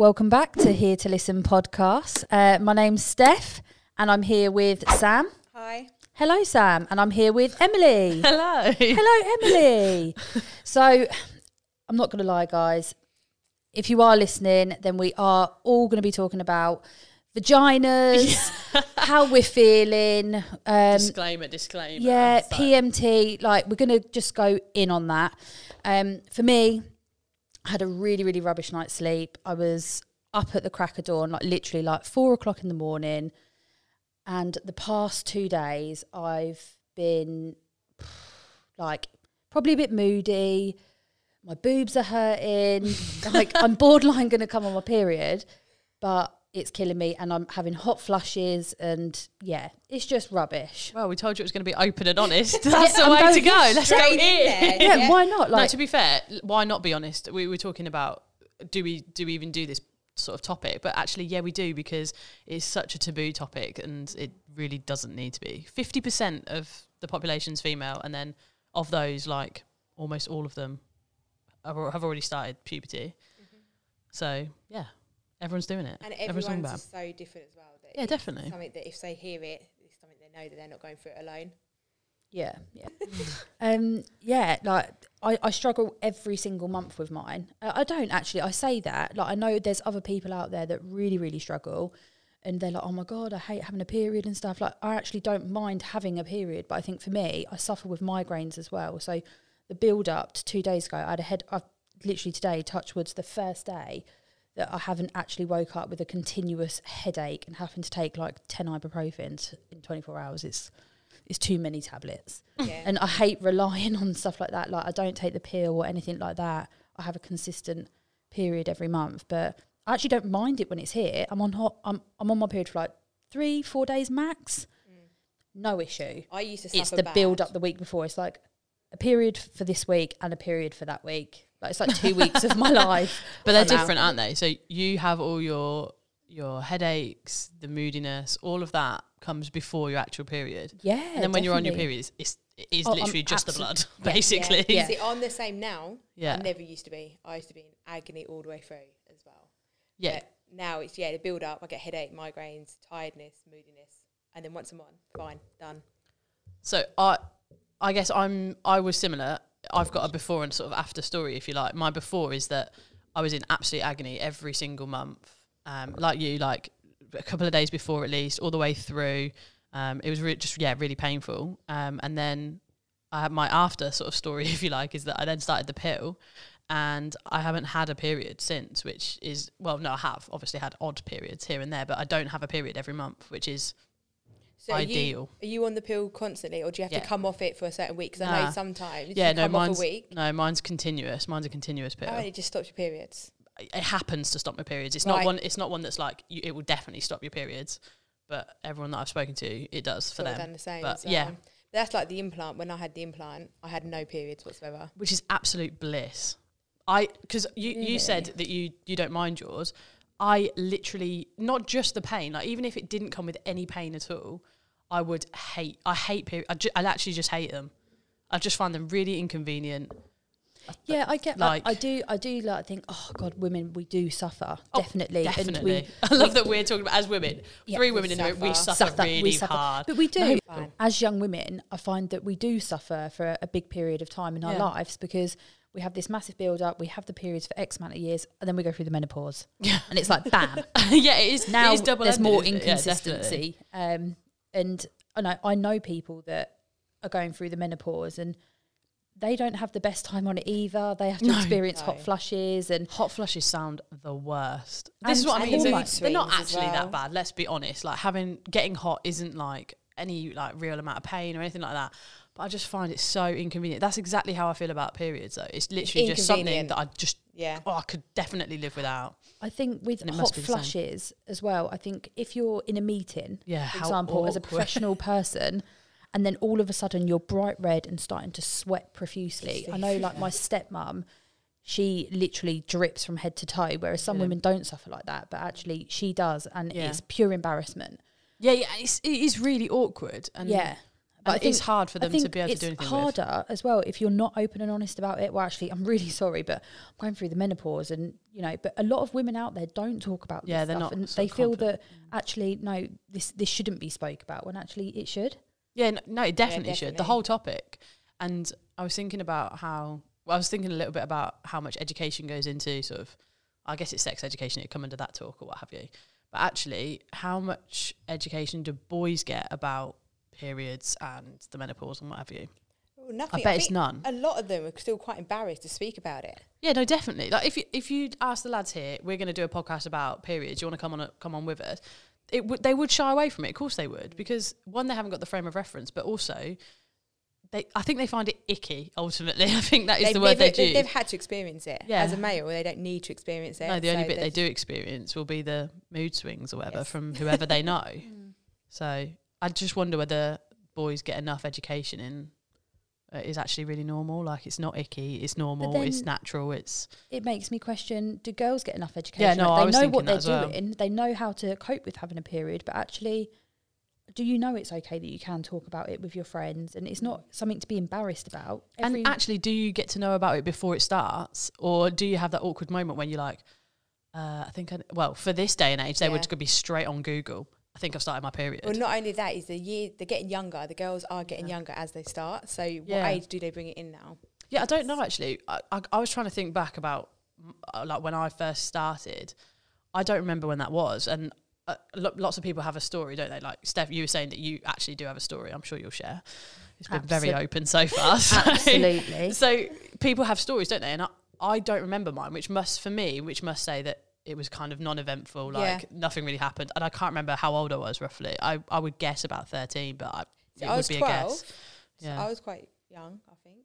welcome back to Here to Listen podcast. Uh, my name's Steph, and I'm here with Sam. Hi. Hello, Sam, and I'm here with Emily. Hello. Hello, Emily. so, I'm not going to lie, guys. If you are listening, then we are all going to be talking about vaginas, how we're feeling. Um, disclaimer, disclaimer. yeah, So- PMT. Like we're gonna just go in on that. Um, for me, I had a really, really rubbish night's sleep. I was up at the crack of dawn, like literally like four o'clock in the morning. And the past two days, I've been like probably a bit moody. My boobs are hurting. like I'm borderline going to come on my period, but it's killing me, and I'm having hot flushes, and yeah, it's just rubbish. Well, we told you it was going to be open and honest. That's the I'm way to go. Let's go in. Yeah, Yeah. why not? no, Like, to be fair, why not be honest? We were talking about do we do we even do this sort of topic? But actually, yeah, we do because it's such a taboo topic, and it really doesn't need to be. Fifty percent of the population's female, and then of those, like almost all of them have have already started puberty. Mm-hmm. So yeah, everyone's doing it. And everyone's everyone's just so different as well. Yeah, definitely. Something that if they hear it, it's something they know that they're not going through it alone. yeah, yeah, um, yeah. Like, I, I struggle every single month with mine. Uh, I don't actually. I say that. Like, I know there's other people out there that really, really struggle, and they're like, "Oh my god, I hate having a period and stuff." Like, I actually don't mind having a period, but I think for me, I suffer with migraines as well. So, the build up to two days ago, I had a head. I've literally today, touchwood's the first day that I haven't actually woke up with a continuous headache and having to take like 10 ibuprofen in 24 hours. It's, it's too many tablets. Yeah. And I hate relying on stuff like that. Like I don't take the pill or anything like that. I have a consistent period every month, but I actually don't mind it when it's here. I'm on hot. I'm I'm on my period for like three, four days max. Mm. No issue. I used to suffer It's the bad. build up the week before. It's like a period for this week and a period for that week. Like it's like two weeks of my life. But they're for now. different, aren't they? So you have all your your headaches, the moodiness, all of that comes before your actual period. Yeah. and then when you're on your period, it's, it's it is Oh, I'm literally just the blood, yeah, basically. yeah. See, I'm the same now. Yeah. I never used to be. I used to be in agony all the way through as well. Yeah. But now it's yeah, the build up. I get headache, migraines, tiredness, moodiness, and then once I'm on, fine, done. So I I guess I'm I was similar. I've got a before and sort of after story, if you like. My before is that I was in absolute agony every single month. Um, like you, like a couple of days before at least, all the way through. Um, it was re- just yeah, really painful. Um, and then I had my after sort of story, if you like, is that I then started the pill, and I haven't had a period since, which is well, no, I have obviously had odd periods here and there, but I don't have a period every month, which is So are Ideal. you, are you on the pill constantly, or do you have Yeah. to come off it for a certain week? Because I know sometimes yeah, no, mine's no, mine's continuous. Mine's a continuous pill. Oh, it just stops your periods. it happens to stop my periods. It's Right. not one. It's not one that's like you, it will definitely stop your periods. But everyone that I've spoken to, it does for Sort them, done the same. But so. yeah, um, That's like the implant. When I had the implant, I had no periods whatsoever. which is absolute bliss. I because you you said that you you don't mind yours. I literally not just the pain. Like even if it didn't come with any pain at all, I would hate. I hate period. I, ju- I actually just hate them. I just find them really inconvenient. Yeah, I get Like- like I, do I do like think oh god women we do suffer Oh, definitely Definitely. and I love that we're talking about as women. Yeah, three we women in the room. We suffer. suffer, really we suffer hard. but we do Fine. as young women I find that we do suffer for a big period of time in our lives because we have this massive build up we have the periods for X amount of years and then we go through the menopause Yeah. and it's like bam yeah, it is. now it is double there's more Yeah, inconsistency um and I know I know people that are going through the menopause and they don't have the best time on it either they have to No. experience hot No. flushes and Hot flushes sound the worst. And- This is what I and mean. They're, they're not actually well. that bad. Let's be honest. Like having getting hot isn't like any like real amount of pain or anything like that. But I just find it so inconvenient. That's exactly how I feel about periods. Though it's literally just something that I just Yeah. oh I could definitely live without. I think with hot must be the same. flushes as well, I think if you're in a meeting, Yeah, for how example, as a professional person, and then all of a sudden you're bright red and starting to sweat profusely. I know, like my stepmom, she literally drips from head to toe, whereas some Yeah. women don't suffer like that, but actually she does, and Yeah. it's pure embarrassment. Yeah, yeah. It's, it is really awkward. And yeah, But I And think it's hard for them to be able to do anything with. harder as well if you're not open and honest about it. Well, actually, I'm really sorry, but I'm going through the menopause, and you know, but a lot of women out there don't talk about Yeah, this they're stuff, not and sort they of feel confident. that actually, no, this this shouldn't be spoke about when actually it should. Yeah, no, no it definitely should. The whole topic. And I was thinking about how, well, I was thinking a little bit about how much education goes into sort of, I guess it's sex education, it come under that talk or what have you. But actually, how much education do boys get about periods and the menopause and what have you? Well, nothing. I bet it's none. A lot of them are still quite embarrassed to speak about it. Yeah, no, definitely. Like if you if you ask the lads here, we're going to do a podcast about periods. You want to come on a, come on with us? It would they would shy away from it. Of course they would, because one they haven't got the frame of reference, but also they I think they find it icky. Ultimately, I think that is They've, the word they've, do. they've had to experience it. Yeah. As a male, they don't need to experience it. no, the only so bit they do experience will be the mood swings or whatever Yes. from whoever they know. Mm. So I just wonder whether boys get enough education in. Uh, is actually really normal. Like it's not icky. It's normal. it's natural. It's It makes me question: Do girls get enough education? Yeah, no, Like, they know what they're well. doing. They know how to cope with having a period, but actually, do you know it's okay that you can talk about it with your friends, and it's not something to be embarrassed about? Every- and actually, do you get to know about it before it starts, or do you have that awkward moment when you're like, uh, I think, I, well, for this day and age, they would Yeah. be straight on Google. I think I've started my period. Well, not only that is the year they're getting younger. The girls are getting younger as they start. So, Yeah. what age do they bring it in now? yeah, I don't know actually. I, I, I was trying to think back about uh, like when I first started. I don't remember when that was, and uh, lo- lots of people have a story, don't they? Like Steph, you were saying that you actually do have a story. I'm sure you'll share. It's been very open so far. so- Absolutely. So people have stories, don't they? And I, I don't remember mine, which must for me, which must say that it was kind of non-eventful, like Yeah. nothing really happened. And I can't remember how old I was roughly. I, I would guess about thirteen, but I, See, it I would was be 12. a guess. So Yeah. I was quite young, I think.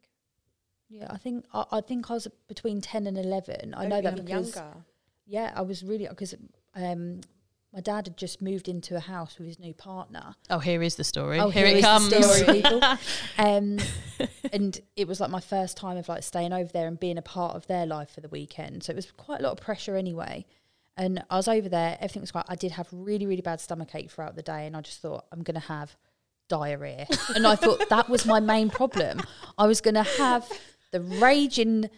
Yeah, I think I, I think I was between ten and eleven. I know that even because younger. yeah, I was really because um, my dad had just moved into a house with his new partner. Oh, here is the story. Oh, here, here it comes. story, people. Um, and it was like my first time of like staying over there and being a part of their life for the weekend. So it was quite a lot of pressure anyway. And I was over there, everything was quite, I did have really, really bad stomach ache throughout the day. And I just thought, I'm going to have diarrhea. and I thought that was my main problem. I was going to have the raging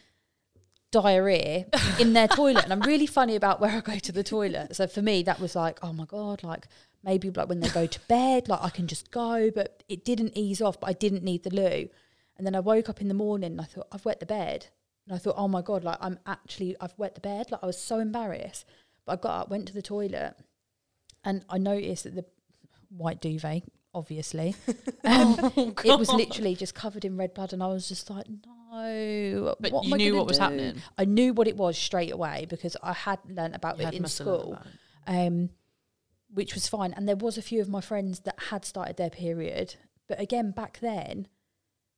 diarrhea in their toilet. And I'm really funny about where I go to the toilet. So for me, that was like, oh my God, like maybe like when they go to bed, like I can just go. But it didn't ease off, but I didn't need the loo. And then I woke up in the morning and I thought, I've wet the bed. And I thought, oh my God, like I'm actually, I've wet the bed. Like I was so embarrassed. But I got up, went to the toilet, and I noticed that the white duvet, obviously, um, it was literally just covered in red blood. And I was just like, no. But what you I knew what was do? happening. I knew what it was straight away because I had learnt about You it in must have learnt school, it. um, which was fine. And there was a few of my friends that had started their period, but again back then,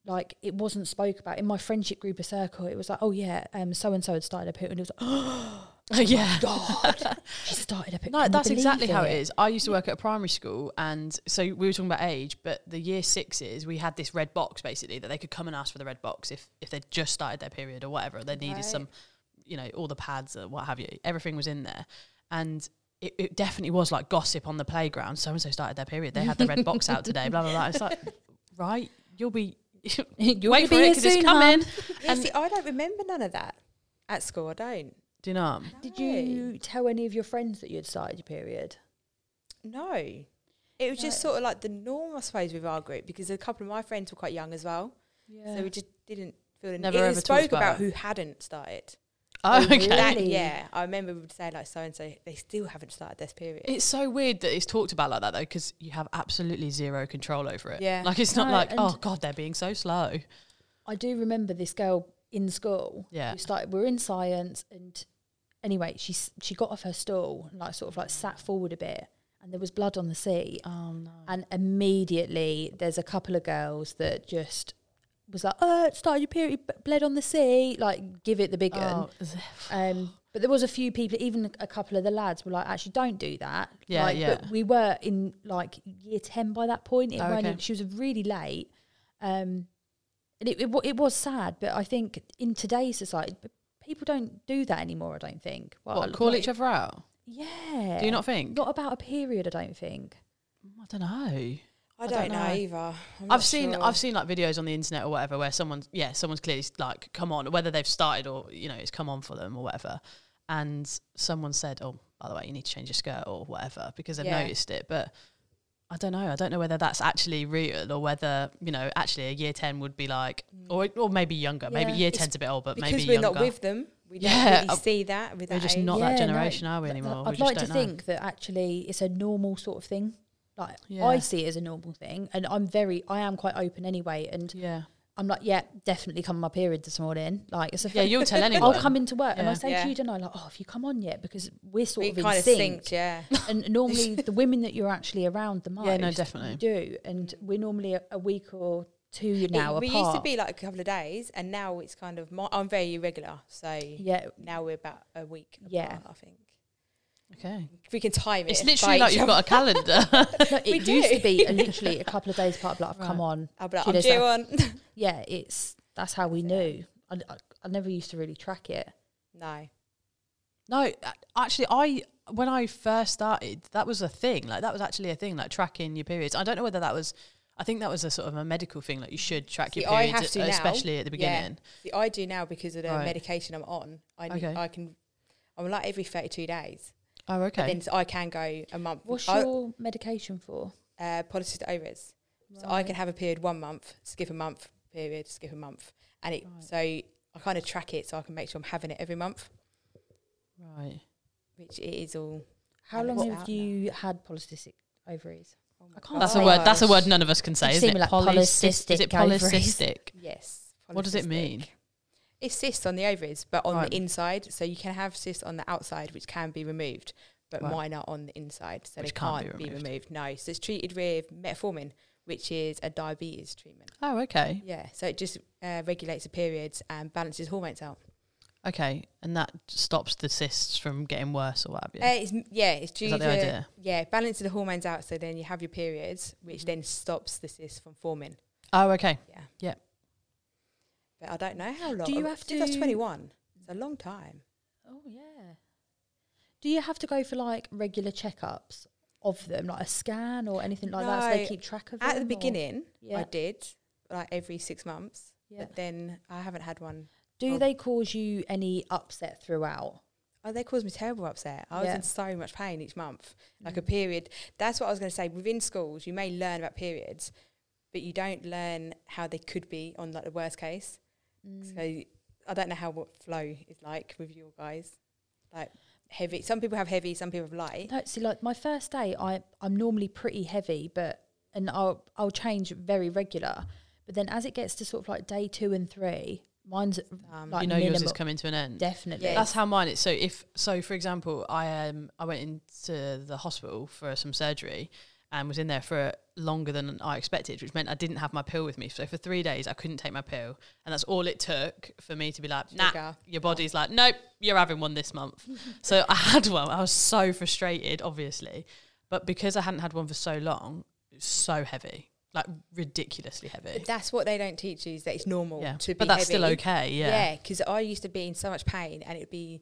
like it wasn't spoke about in my friendship group or circle. It was like, oh yeah, um, so and so had started a period, and it was like, oh yeah. Oh god, she started a period. No, that's exactly believe how it is. I used to work at a primary school, and so we were talking about age, but the year sixes, we had this red box basically that they could come and ask for the red box if if they'd just started their period or whatever. They needed Right. some, you know, all the pads or what have you. Everything was in there, and it, it definitely was like gossip on the playground. So and so started their period. They had the red box out today. Blah blah blah. It's like, right, you'll be. You'll wait be for it here because it's soon, coming. Yeah, And- see, I don't remember none of that at school. I don't. Do you know? Did you tell any of your friends that you had started your period? No. It was just sort of like the norm, I suppose, with our group because a couple of my friends were quite young as well. Yeah. So we just didn't feel the Never it ever was talked spoke about about it. who hadn't started. Oh, Oh, okay. really? That, yeah, I remember we would say like so and so they still haven't started this period. It's so weird that it's talked about like that though, because you have absolutely zero control over it. Yeah. like it's not No, like and- oh god, they're being so slow. I do remember this girl in school. Yeah. We started. We were in science, and anyway, she she got off her stool and like sort of like sat forward a bit, and there was blood on the seat. Oh no. And immediately, there's a couple of girls that just was like, "Oh, it started your period, bled on the seat." Like, give it the big one. Oh, Um, but there was a few people, even a couple of the lads were like, actually, don't do that. Yeah, like, yeah. But we were in like year 10 by that point. It Oh, okay. she was really late. Um, and it, it, it was sad, but I think in today's society, people don't do that anymore, I don't think. Well, what, call like- each other out? Yeah. Do you not think? Not about a period, I don't think. I don't know. I, don't don't, know. know. either. I'm I've seen sure. I've seen like videos on the internet or whatever where someone's yeah someone's clearly like come on whether they've started or you know it's come on for them or whatever, and someone said oh by the way you need to change your skirt or whatever because they've Yeah. noticed it, but I don't know I don't know whether that's actually real or whether you know actually a year ten would be like or or maybe younger maybe Yeah. year Mm. It's ten's a bit old but because maybe we're younger. not with them. We don't Yeah, really uh, see that with we're that just age. not that Yeah, no, generation are we anymore? We I'd just like to know. think that actually it's a normal sort of thing. Like. I see it as a normal thing, and I'm very, I am quite open anyway. And yeah I'm like, yeah, definitely come on my period this morning. Like it's a yeah you'll tell anyone I'll come into work and I Yeah. say Yeah. to you, don't I? Like, oh, have you come on yet? Because we're sort we of in kind of sync. synced, yeah. and normally the women that you're actually around the most, Yeah, no, definitely. do. And we're normally a, a week or two now It- we apart. used to be like a couple of days, and now it's kind of. Mo- I'm very irregular, so yeah, now we're about a week. Yeah. apart, I think okay we can time it. it's literally like you've got a calendar no, it We used do. to be a, literally a couple of days apart. Like, I've come Right. on. I'll be like, I'm due on. Yeah, it's that's how we knew. I, I, I never used to really track it. no, No, actually, I when I first started, that was a thing. Like that was actually a thing, like tracking your periods. I don't know whether that was. I think that was a sort of a medical thing. Like you should track See, your I periods, have to now. especially at the Yeah. beginning. See, I do now because of the Right. medication I'm on. I Okay. I can. I'm like every 32 days. Oh, But okay. then I can go a month. What's I- your medication for? uh, polycystic ovaries. So I can have a period one month, skip a month, period, skip a month, and it. Right. So I kind of track it so I can make sure I'm having it every month, right. which it is all. How long it's have out now. you had polycystic ovaries? Oh I can't That's a word. That's a word none of us can say, Just isn't it? like Polycystic. Is it polycystic ovaries. polycystic? Yes. What does it mean? It's cysts on the ovaries, but on Right. the inside. So you can have cysts on the outside, which can be removed, but Right. mine are on the inside, so Which they can't can't, be be, removed. removed. No, so it's treated with metformin, which is a diabetes treatment. Oh, okay. Yeah, so it just uh, regulates the periods and balances hormones out. Okay, and that stops the cysts from getting worse or what have you. Uh, it's, yeah, it's due that to the idea? yeah balances the hormones out, so then you have your periods, which then stops the cysts from forming. oh, okay. Yeah, Yeah. But I don't know how long. Do you have to? Was twenty one? It's a long time. Oh yeah. Do you have to go for like regular checkups of them, like a scan or anything like that, so they keep track of At the beginning, Yeah. I did like every six months, Yeah. but then I haven't had one. Do they cause you any upset throughout? Oh, they caused me terrible upset. I was in so much pain each month, like Mm. a period. That's what I was going to say. Within schools, you may learn about periods, but you don't learn how they could be on like the worst case. Mm. So I don't know how what flow is like with your guys. Like heavy. Some people have heavy. Some people have light. No, see, like my first day, I I'm normally pretty heavy, but and I'll I'll change very regular. But then as it gets to sort of like day two and three, mine's Um, like you know yours is coming to an end. definitely. Yeah. That's how mine is. So if so, for example, I um I went into the hospital for some surgery and was in there for longer than I expected, which meant I didn't have my pill with me. So for three days, I couldn't take my pill, and that's all it took for me to be like, nah. Sugar. Your body's like, nope, you're having one this month. so I had one. I was so frustrated, obviously, but because I hadn't had one for so long, it was so heavy, like ridiculously heavy. But that's what they don't teach you is that it's normal Yeah, to be but that's still okay. Yeah. Yeah, because I used to be in so much pain and it'd be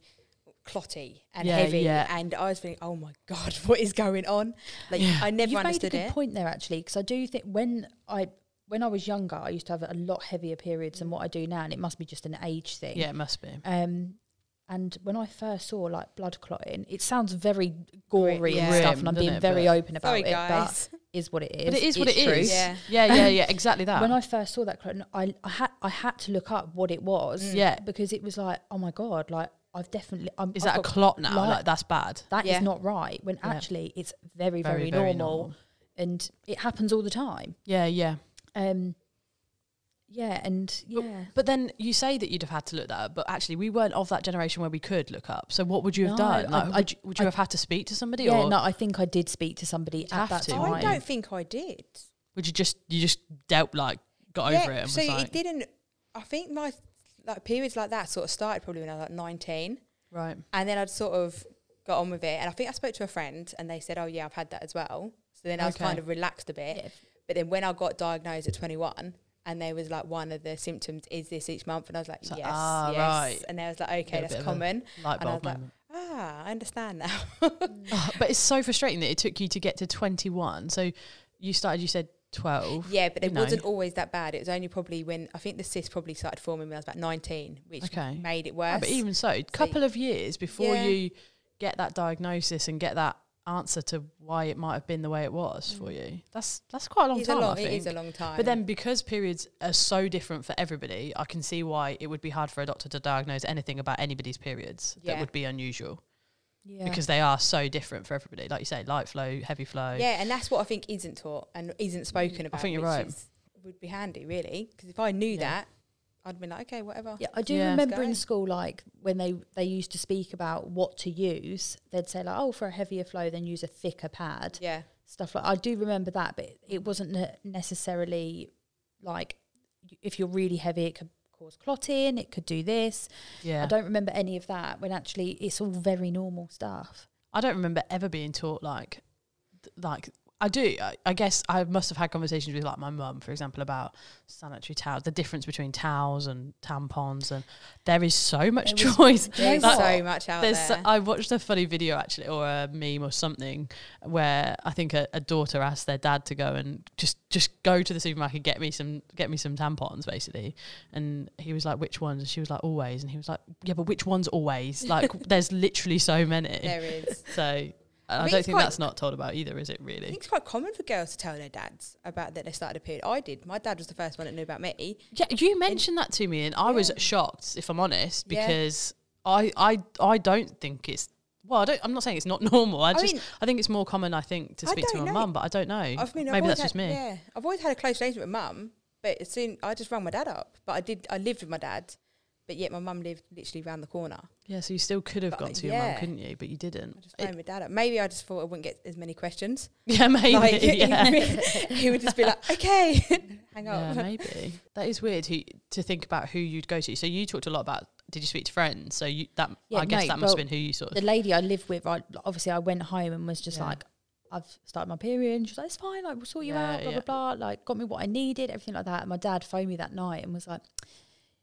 clotty and Yeah, heavy, yeah. and I was thinking, oh my god, what is going on? Like Yeah. I never You've made a good it. point there actually, because I do think when I when I was younger, I used to have a lot heavier periods than what I do now, and it must be just an age thing. Yeah, it must be. Um, and when I first saw like blood clotting, it sounds very gory Grim, and yeah. stuff, and I'm Grim, being it? very open about Sorry, it, guys. but is what it is. But it is what It's it is. true. Yeah. Yeah, yeah, yeah, exactly that. When I first saw that clotting, I, I had I had to look up what it was, Mm. Yeah. because it was like, oh my god, like I've definitely. I'm, is I've that a got- clot now? like- Like, that's bad. That is Yeah. not right. When Yeah. actually it's very, Very, very, very normal, normal. and it happens all the time. Yeah, yeah. Um, yeah, and yeah. But then you say that you'd have had to look that up, but actually we weren't of that generation where we could look up. So what would you have No, done? Like, I- would you, would you I- have had to speak to somebody, Yeah, or no, I think I did speak to somebody You'd at that to. time. I don't think I did. would you just you just dealt like got yeah, over it and so was like it didn't. I think my like periods like that sort of started probably when I was like nineteen, right? and then I'd sort of got on with it. And I think I spoke to a friend, and they said, "Oh yeah, I've had that as well." So then I was Okay. kind of relaxed a bit. Yeah. But then when I got diagnosed at 21, and there was like one of the symptoms is this each month, and I was like, So- yes, ah, yes. right. And they was like, okay, that's bit of a common. Light And I bulb was like, moment. Ah, I understand now. Oh, but it's so frustrating that it took you to get to 21. So you started, you said 12. Yeah, but it wasn't always that bad. It was only probably when I think the cyst probably started forming when I was about 19, which Okay. made it oh, Yeah, worse. but even so, a couple of years before Yeah. you get that diagnosis and get that answer to why it might have been the way it was for mm. you, that's that's quite a long it's time. a long, I think. is a long time. But then because periods are so different for everybody, I can see why it would be hard for a doctor to diagnose anything about anybody's periods that would be unusual Yeah. because they are so different for everybody. Like you say, light flow, heavy flow. yeah, and that's what I think isn't taught and isn't mm, spoken about. I think you're which right. is- would be handy, really, because if I knew Yeah. that, I'd be like, okay, whatever. Yeah, I do Yeah. remember in school, like when they they used to speak about what to use, they'd say like, "Oh, for a heavier flow, then use a thicker pad." Yeah, Stuff like I do remember that, but it wasn't necessarily like if you're really heavy, it could cause clotting. It could do this. yeah. I don't remember any of that. When actually, it's all very normal stuff. I don't remember ever being taught like, like I do. I, I guess I must have had conversations with like my mum, for example, about sanitary towels, the difference between towels and tampons, and there is so much There choice. there's Like- so much out There's, there. I watched a funny video actually, or a meme or something, where I think a, a daughter asked their dad to go and just just go to the supermarket get me some get me some tampons basically, and he was like, "Which ones?" And she was like, "Always," and he was like, "Yeah, but which ones always? Like, there's literally so many." there is. So I, think don't think that's not told about either, is it? Really? I think it's quite common for girls to tell their dads about that they started a period. I did. My dad was the first one that knew about me. Yeah, you mentioned that to me, and I was shocked, if I'm honest, Yeah. because I I I don't think it's. Well, I don't, I'm not saying it's not normal. I, I just mean- I think it's more common. I think to speak to my mum, but I don't know. I mean, I've Maybe that's had, just me. Yeah, I've always had a close relationship with mum, but soon I just rang my dad up. But I did. I lived with my dad, but yet my mum lived literally round the corner. Yeah, so you still could have But, gone to your mum, couldn't you? But you didn't. I just phoned my dad up. Maybe I just thought I wouldn't get as many questions. yeah, maybe. Like, yeah. he would just be like, "Okay, hang on. yeah, maybe. That is weird who, to think about who you'd go to. So you talked a lot about. Did you speak to friends? So you that Yeah, I guess no, that must have been who you sort of. The lady I lived with, I, obviously, I went home and was just Yeah. like, "I've started my period." And she was like, "It's fine. Like, we'll sort you Yeah, out." Blah yeah. blah blah. Like, got me what I needed, everything like that. And my dad phoned me that night and was like,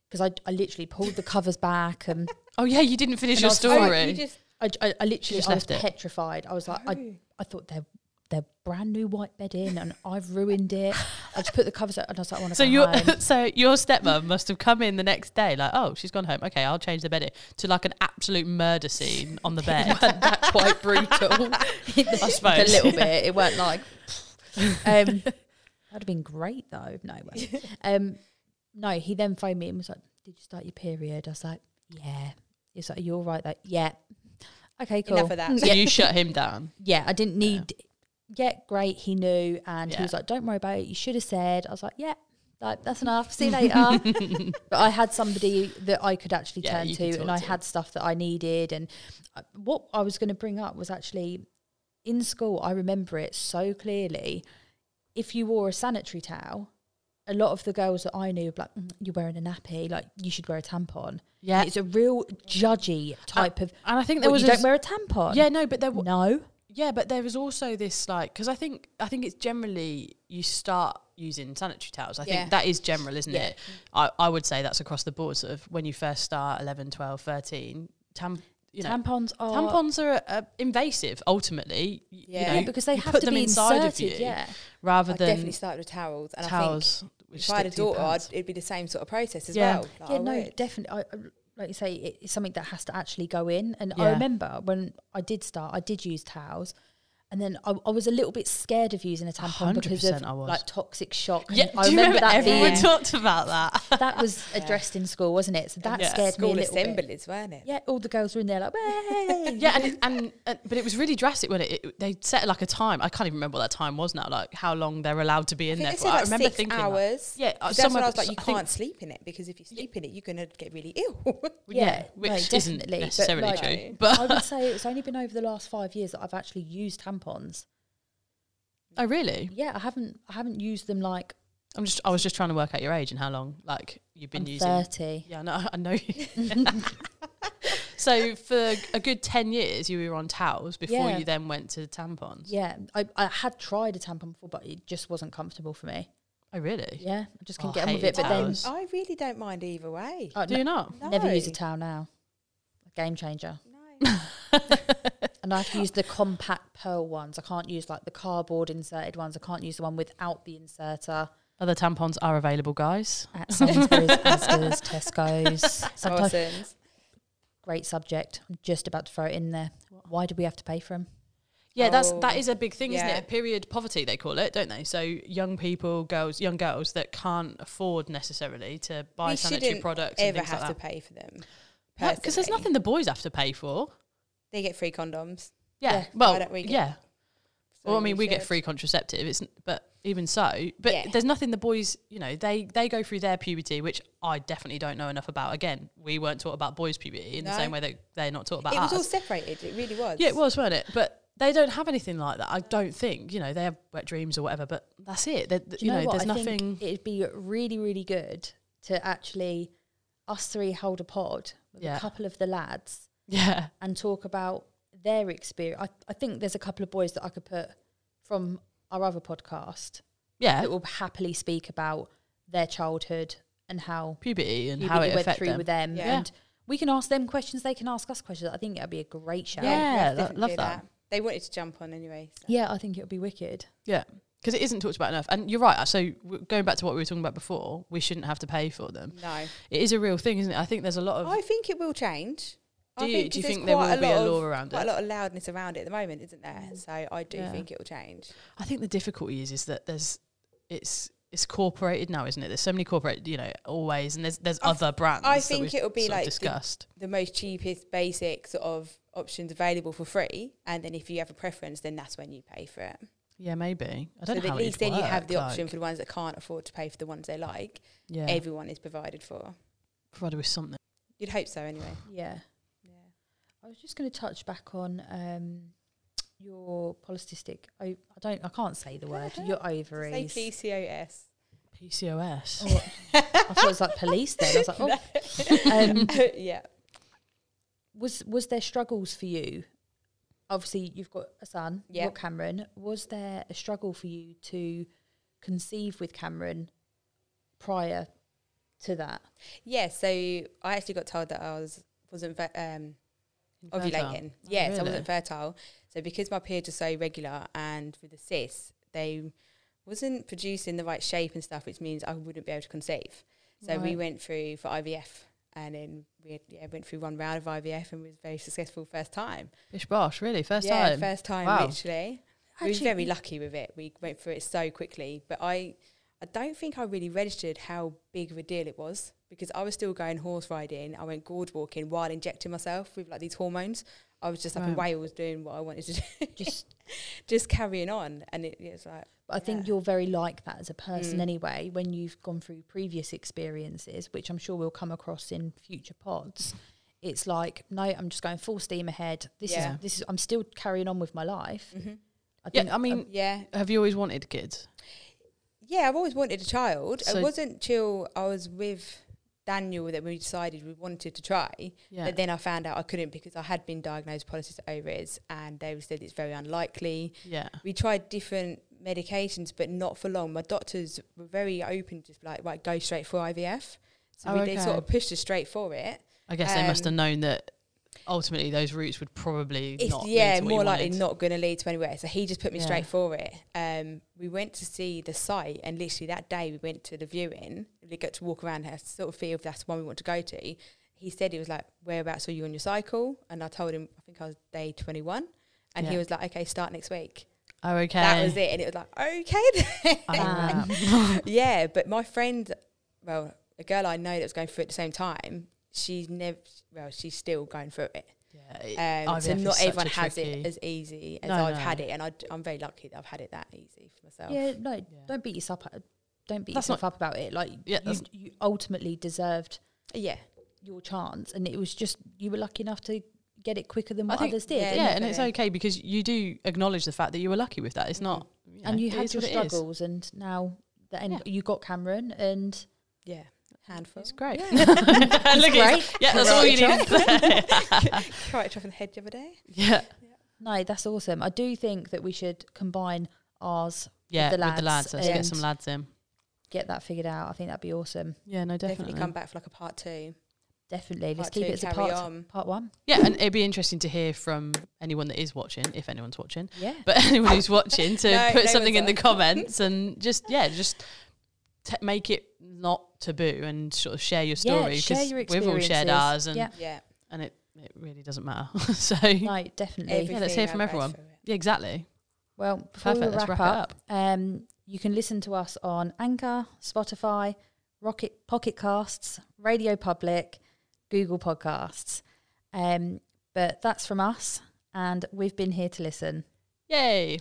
because I, I literally pulled the covers back and Oh yeah, you didn't finish And your I was- Oh, story. you just I, I, I literally just I was left it. petrified. I was like, I, Oh. I thought they're they're brand new white bed in and I've ruined it. I just put the covers up and I was like, I want to So your home. so your stepmom must have come in the next day like, oh, she's gone home. Okay, I'll change the bed bedding to like an absolute murder scene on the bed. It weren't that quite brutal. I suppose. a little bit. It weren't like. Um, that'd have been great though. No, it won't. um, no. He then phoned me and was like, "Did you start your period?" I was like, "Yeah." He's like, "Are you all right?" Like, "Yeah." Okay, cool. Enough of that. so you shut him down. Yeah, I didn't need. Yeah, great. He knew, and Yeah. he was like, "Don't worry about it. You should have said." I was like, "Yeah." Like, that's enough. See you later. but I had somebody that I could actually Yeah, turn to, and I to. had stuff that I needed. And uh, what I was going to bring up was actually in school. I remember it so clearly. If you wore a sanitary towel, a lot of the girls that I knew were like, "Mm, "You're wearing a nappy. Like, you should wear a tampon." Yeah, it's a real judgy type of. and I think there What, was you a- don't wear a tampon. yeah, no, but there w- no. yeah, but there was also this like because I think I think it's generally you start using sanitary towels. I Yeah. think that is general, isn't Yeah. it? I, I would say that's across the board. Sort of when you first start 11, 12, 13, tam, you know, tampons are tampons are uh, invasive ultimately. y- you Yeah. know, Yeah, because they you have put to them be inside of inserted. you Yeah, rather I than definitely started with towels, and I think towels. which if I had a stick to your daughter, I'd, it'd be the same sort of process as Yeah. well. Like, yeah, I no, would. definitely. I, I- like you say, it's something that has to actually go in. And Yeah. I remember when I did start, I did use towels. And then I, I was a little bit scared of using a tampon because of I was. like toxic shock. and Yeah, I do you remember, that everyone being, talked about that? that was addressed in school, wasn't it? So that Yeah. scared me a School little bit. weren't it? Yeah, all the girls were in there like, "Way!" yeah, and, and, and but it was really drastic when it, it they set like a time. I can't even remember what that time was now. Like how long they're allowed to be I in there for. said I remember six thinking, like- hours. yeah, uh, 'Cause that's when I was like, you I can't sleep in it because if you sleep in it, you're gonna get really ill. yeah, no, which isn't definitely, but, necessarily like, true. But I would say it's only been over the last five years that I've actually used tampons. Oh really? Yeah, I haven't. I haven't used them like I'm just I was just trying to work out your age and how long like you've been I'm using. thirty. Yeah, no, I know. so for a good ten years, you were on towels before Yeah. you then went to tampons. Yeah, I, I had tried a tampon before, but it just wasn't comfortable for me. Oh really? Yeah, I just couldn't Oh, get on with hated it. But then. I really don't mind either way. I Do you not? No. never use a towel now. Game changer. No. and I have to use the Tampax Pearl ones. I can't use like the cardboard inserted ones. I can't use the one without the inserter. Other tampons are available, guys. At Sainsbury's, Asda's, Tesco's. Sometimes Morrison's. great subject. I'm just about to throw it in there. Why do we have to pay for them? Yeah, that's Oh, that is a big thing, isn't it? Period poverty they call it, don't they? So young people, girls, young girls that can't afford necessarily to buy we sanitary shouldn't products and ever things have like to that. pay for them. Because there's nothing the boys have to pay for. They get free condoms. Yeah. Yeah. Well, Why don't we get- yeah. so well, I mean, we get free contraceptive. It's but even so, but Yeah. there's nothing the boys, you know, they they go through their puberty, which I definitely don't know enough about. Again, we weren't taught about boys' puberty in the same way that they're not taught about It was us. all separated. It really was. Yeah, it was, weren't it? But they don't have anything like that. I don't think. You know, they have wet dreams or whatever, but that's it. They- Do you know, what? there's I nothing. Think it'd be really, really good to actually us three hold a pod with Yeah. a couple of the lads yeah, and talk about their experience. I, I think there's a couple of boys that I could put from our other podcast yeah. that will happily speak about their childhood and how Puberty and puberty how it went through them. with them. Yeah. And we can ask them questions, they can ask us questions. I think that'd be a great show. Yeah. we lo- love do that. They wanted to jump on anyway. so. Yeah, I think it would be wicked. Yeah, because it isn't talked about enough. And you're right. Uh, so going back to what we were talking about before, we shouldn't have to pay for them. No, It is a real thing, isn't it? I think there's a lot of. I think it will change. Do you, think do you think there will be a law of- around Quite it? a lot of loudness around it at the moment, isn't there? Mm. So I do Yeah. think it will change. I think the difficulty is is that there's it's it's corporated now, isn't it? There's so many corporate, you know, always, and there's there's I other brands. I think it'll be like the- discussed. The most cheapest, basic sort of options available for free, and then if you have a preference, then that's when you pay for it. Yeah, maybe. I So don't that know at least then you have the option like, for the ones that can't afford to pay for the ones they like. yeah, Everyone is provided for. provided with something. You'd hope so, anyway. Yeah. Yeah. I was just going to touch back on um, your polycystic. O- I don't. I can't say the word. Your Say ovaries. PCOS. PCOS. Oh, I thought it was like police. Then I was like, oh. Um, yeah. was was there struggles for you? Obviously, you've got a son. Yeah. Cameron. Was there a struggle for you to conceive with Cameron prior to that? Yeah, so I actually got told that I was wasn't ve- um, Infertile. ovulating. Yeah, so I wasn't fertile. So because my periods are so regular and with the cysts, they wasn't producing the right shape and stuff, which means I wouldn't be able to conceive. So we went through for IVF, and then we had, yeah, went through one round of IVF and was very successful first time. Bish bosh, really? First yeah, time? first time Wow. literally. we were very lucky with it. We went through it so quickly, but I, I don't think I really registered how big of a deal it was because I was still going horse riding. I went gorge walking while injecting myself with like these hormones. I was just up in Wow. Wales doing what I wanted to do, Just, just carrying on, and it, it was like I think you're very like that as a person Mm. anyway. When you've gone through previous experiences, which I'm sure we'll come across in future pods, it's like, no, I'm just going full steam ahead. This Yeah. is this is. I'm still carrying on with my life. mhm. I Yeah, I mean, yeah, have you always wanted kids? yeah. I've always wanted a child. So- it wasn't till I was with Daniel that we decided we wanted to try. Yeah. But then I found out I couldn't because I had been diagnosed polycystic ovaries, and they said it's very unlikely. yeah. We tried different medications, but not for long. My doctors were very open, just like right, go straight for IVF. So Oh, we, they sort of pushed us straight for it. I guess they must have Um, known that ultimately those routes would probably It's not. yeah, lead to what you more likely wanted. not going to lead to anywhere. So he just put me Yeah. straight for it. Um, we went to see the site, and literally that day we went to the viewing. We got to walk around and sort of feel if that's the one we want to go to. He said he was like, "Whereabouts are you on your cycle?" And I told him I think I was day twenty one, and he was like, "Okay, start next week." Oh, okay. That was it, and it was like, "Okay." Then. Ah. yeah, but my friend, well, a girl I know that was going through at the same time, she's never, well, she's still going through it. yeah. Um, so IVF is not such a everyone has tricky- it as easy as No, I've no. had it, and I, am very lucky that I've had it that easy for myself. Yeah, no, don't beat yourself up. Don't beat That's yourself up about it. Like Yeah, you, you ultimately deserved Yeah, your chance, and it was just you were lucky enough to get it quicker than what think- others did. yeah, and- yeah, and it's okay because you do acknowledge the fact that you were lucky with that. It's not, you know, and you it had your what it is. struggles, and now the end, Yeah. you got Cameron, and yeah, handful. It's great. Yeah. Look at great. you. Yeah, that's all you need. to say. Right off in the head the other day. yeah, no, that's awesome. I do think that we should combine ours, yeah, the with the lads lads. Let's get some lads in. get that figured out. I think that'd be awesome. Yeah, no, Definitely, definitely. come back for like a part two. definitely. Let's Part keep it as a carry part on. part one. Yeah, and it'd be interesting to hear from anyone that is watching, if anyone's watching, Yeah. but anyone who's watching to No, put no something one's in the comments and just yeah, just t- make it not taboo and sort of share your Yeah, story share because your we've all shared ours and Yeah. Yeah. and it it really doesn't matter. so No, definitely. Every Yeah, let's hear from everyone. through yeah, exactly. Well, before Perfect. we Let's wrap, wrap it up, um, you can listen to us on Anchor, Spotify, Rocket Pocket Casts, Radio Public, Google Podcasts. Um, but that's from us, and we've been here to listen. Yay.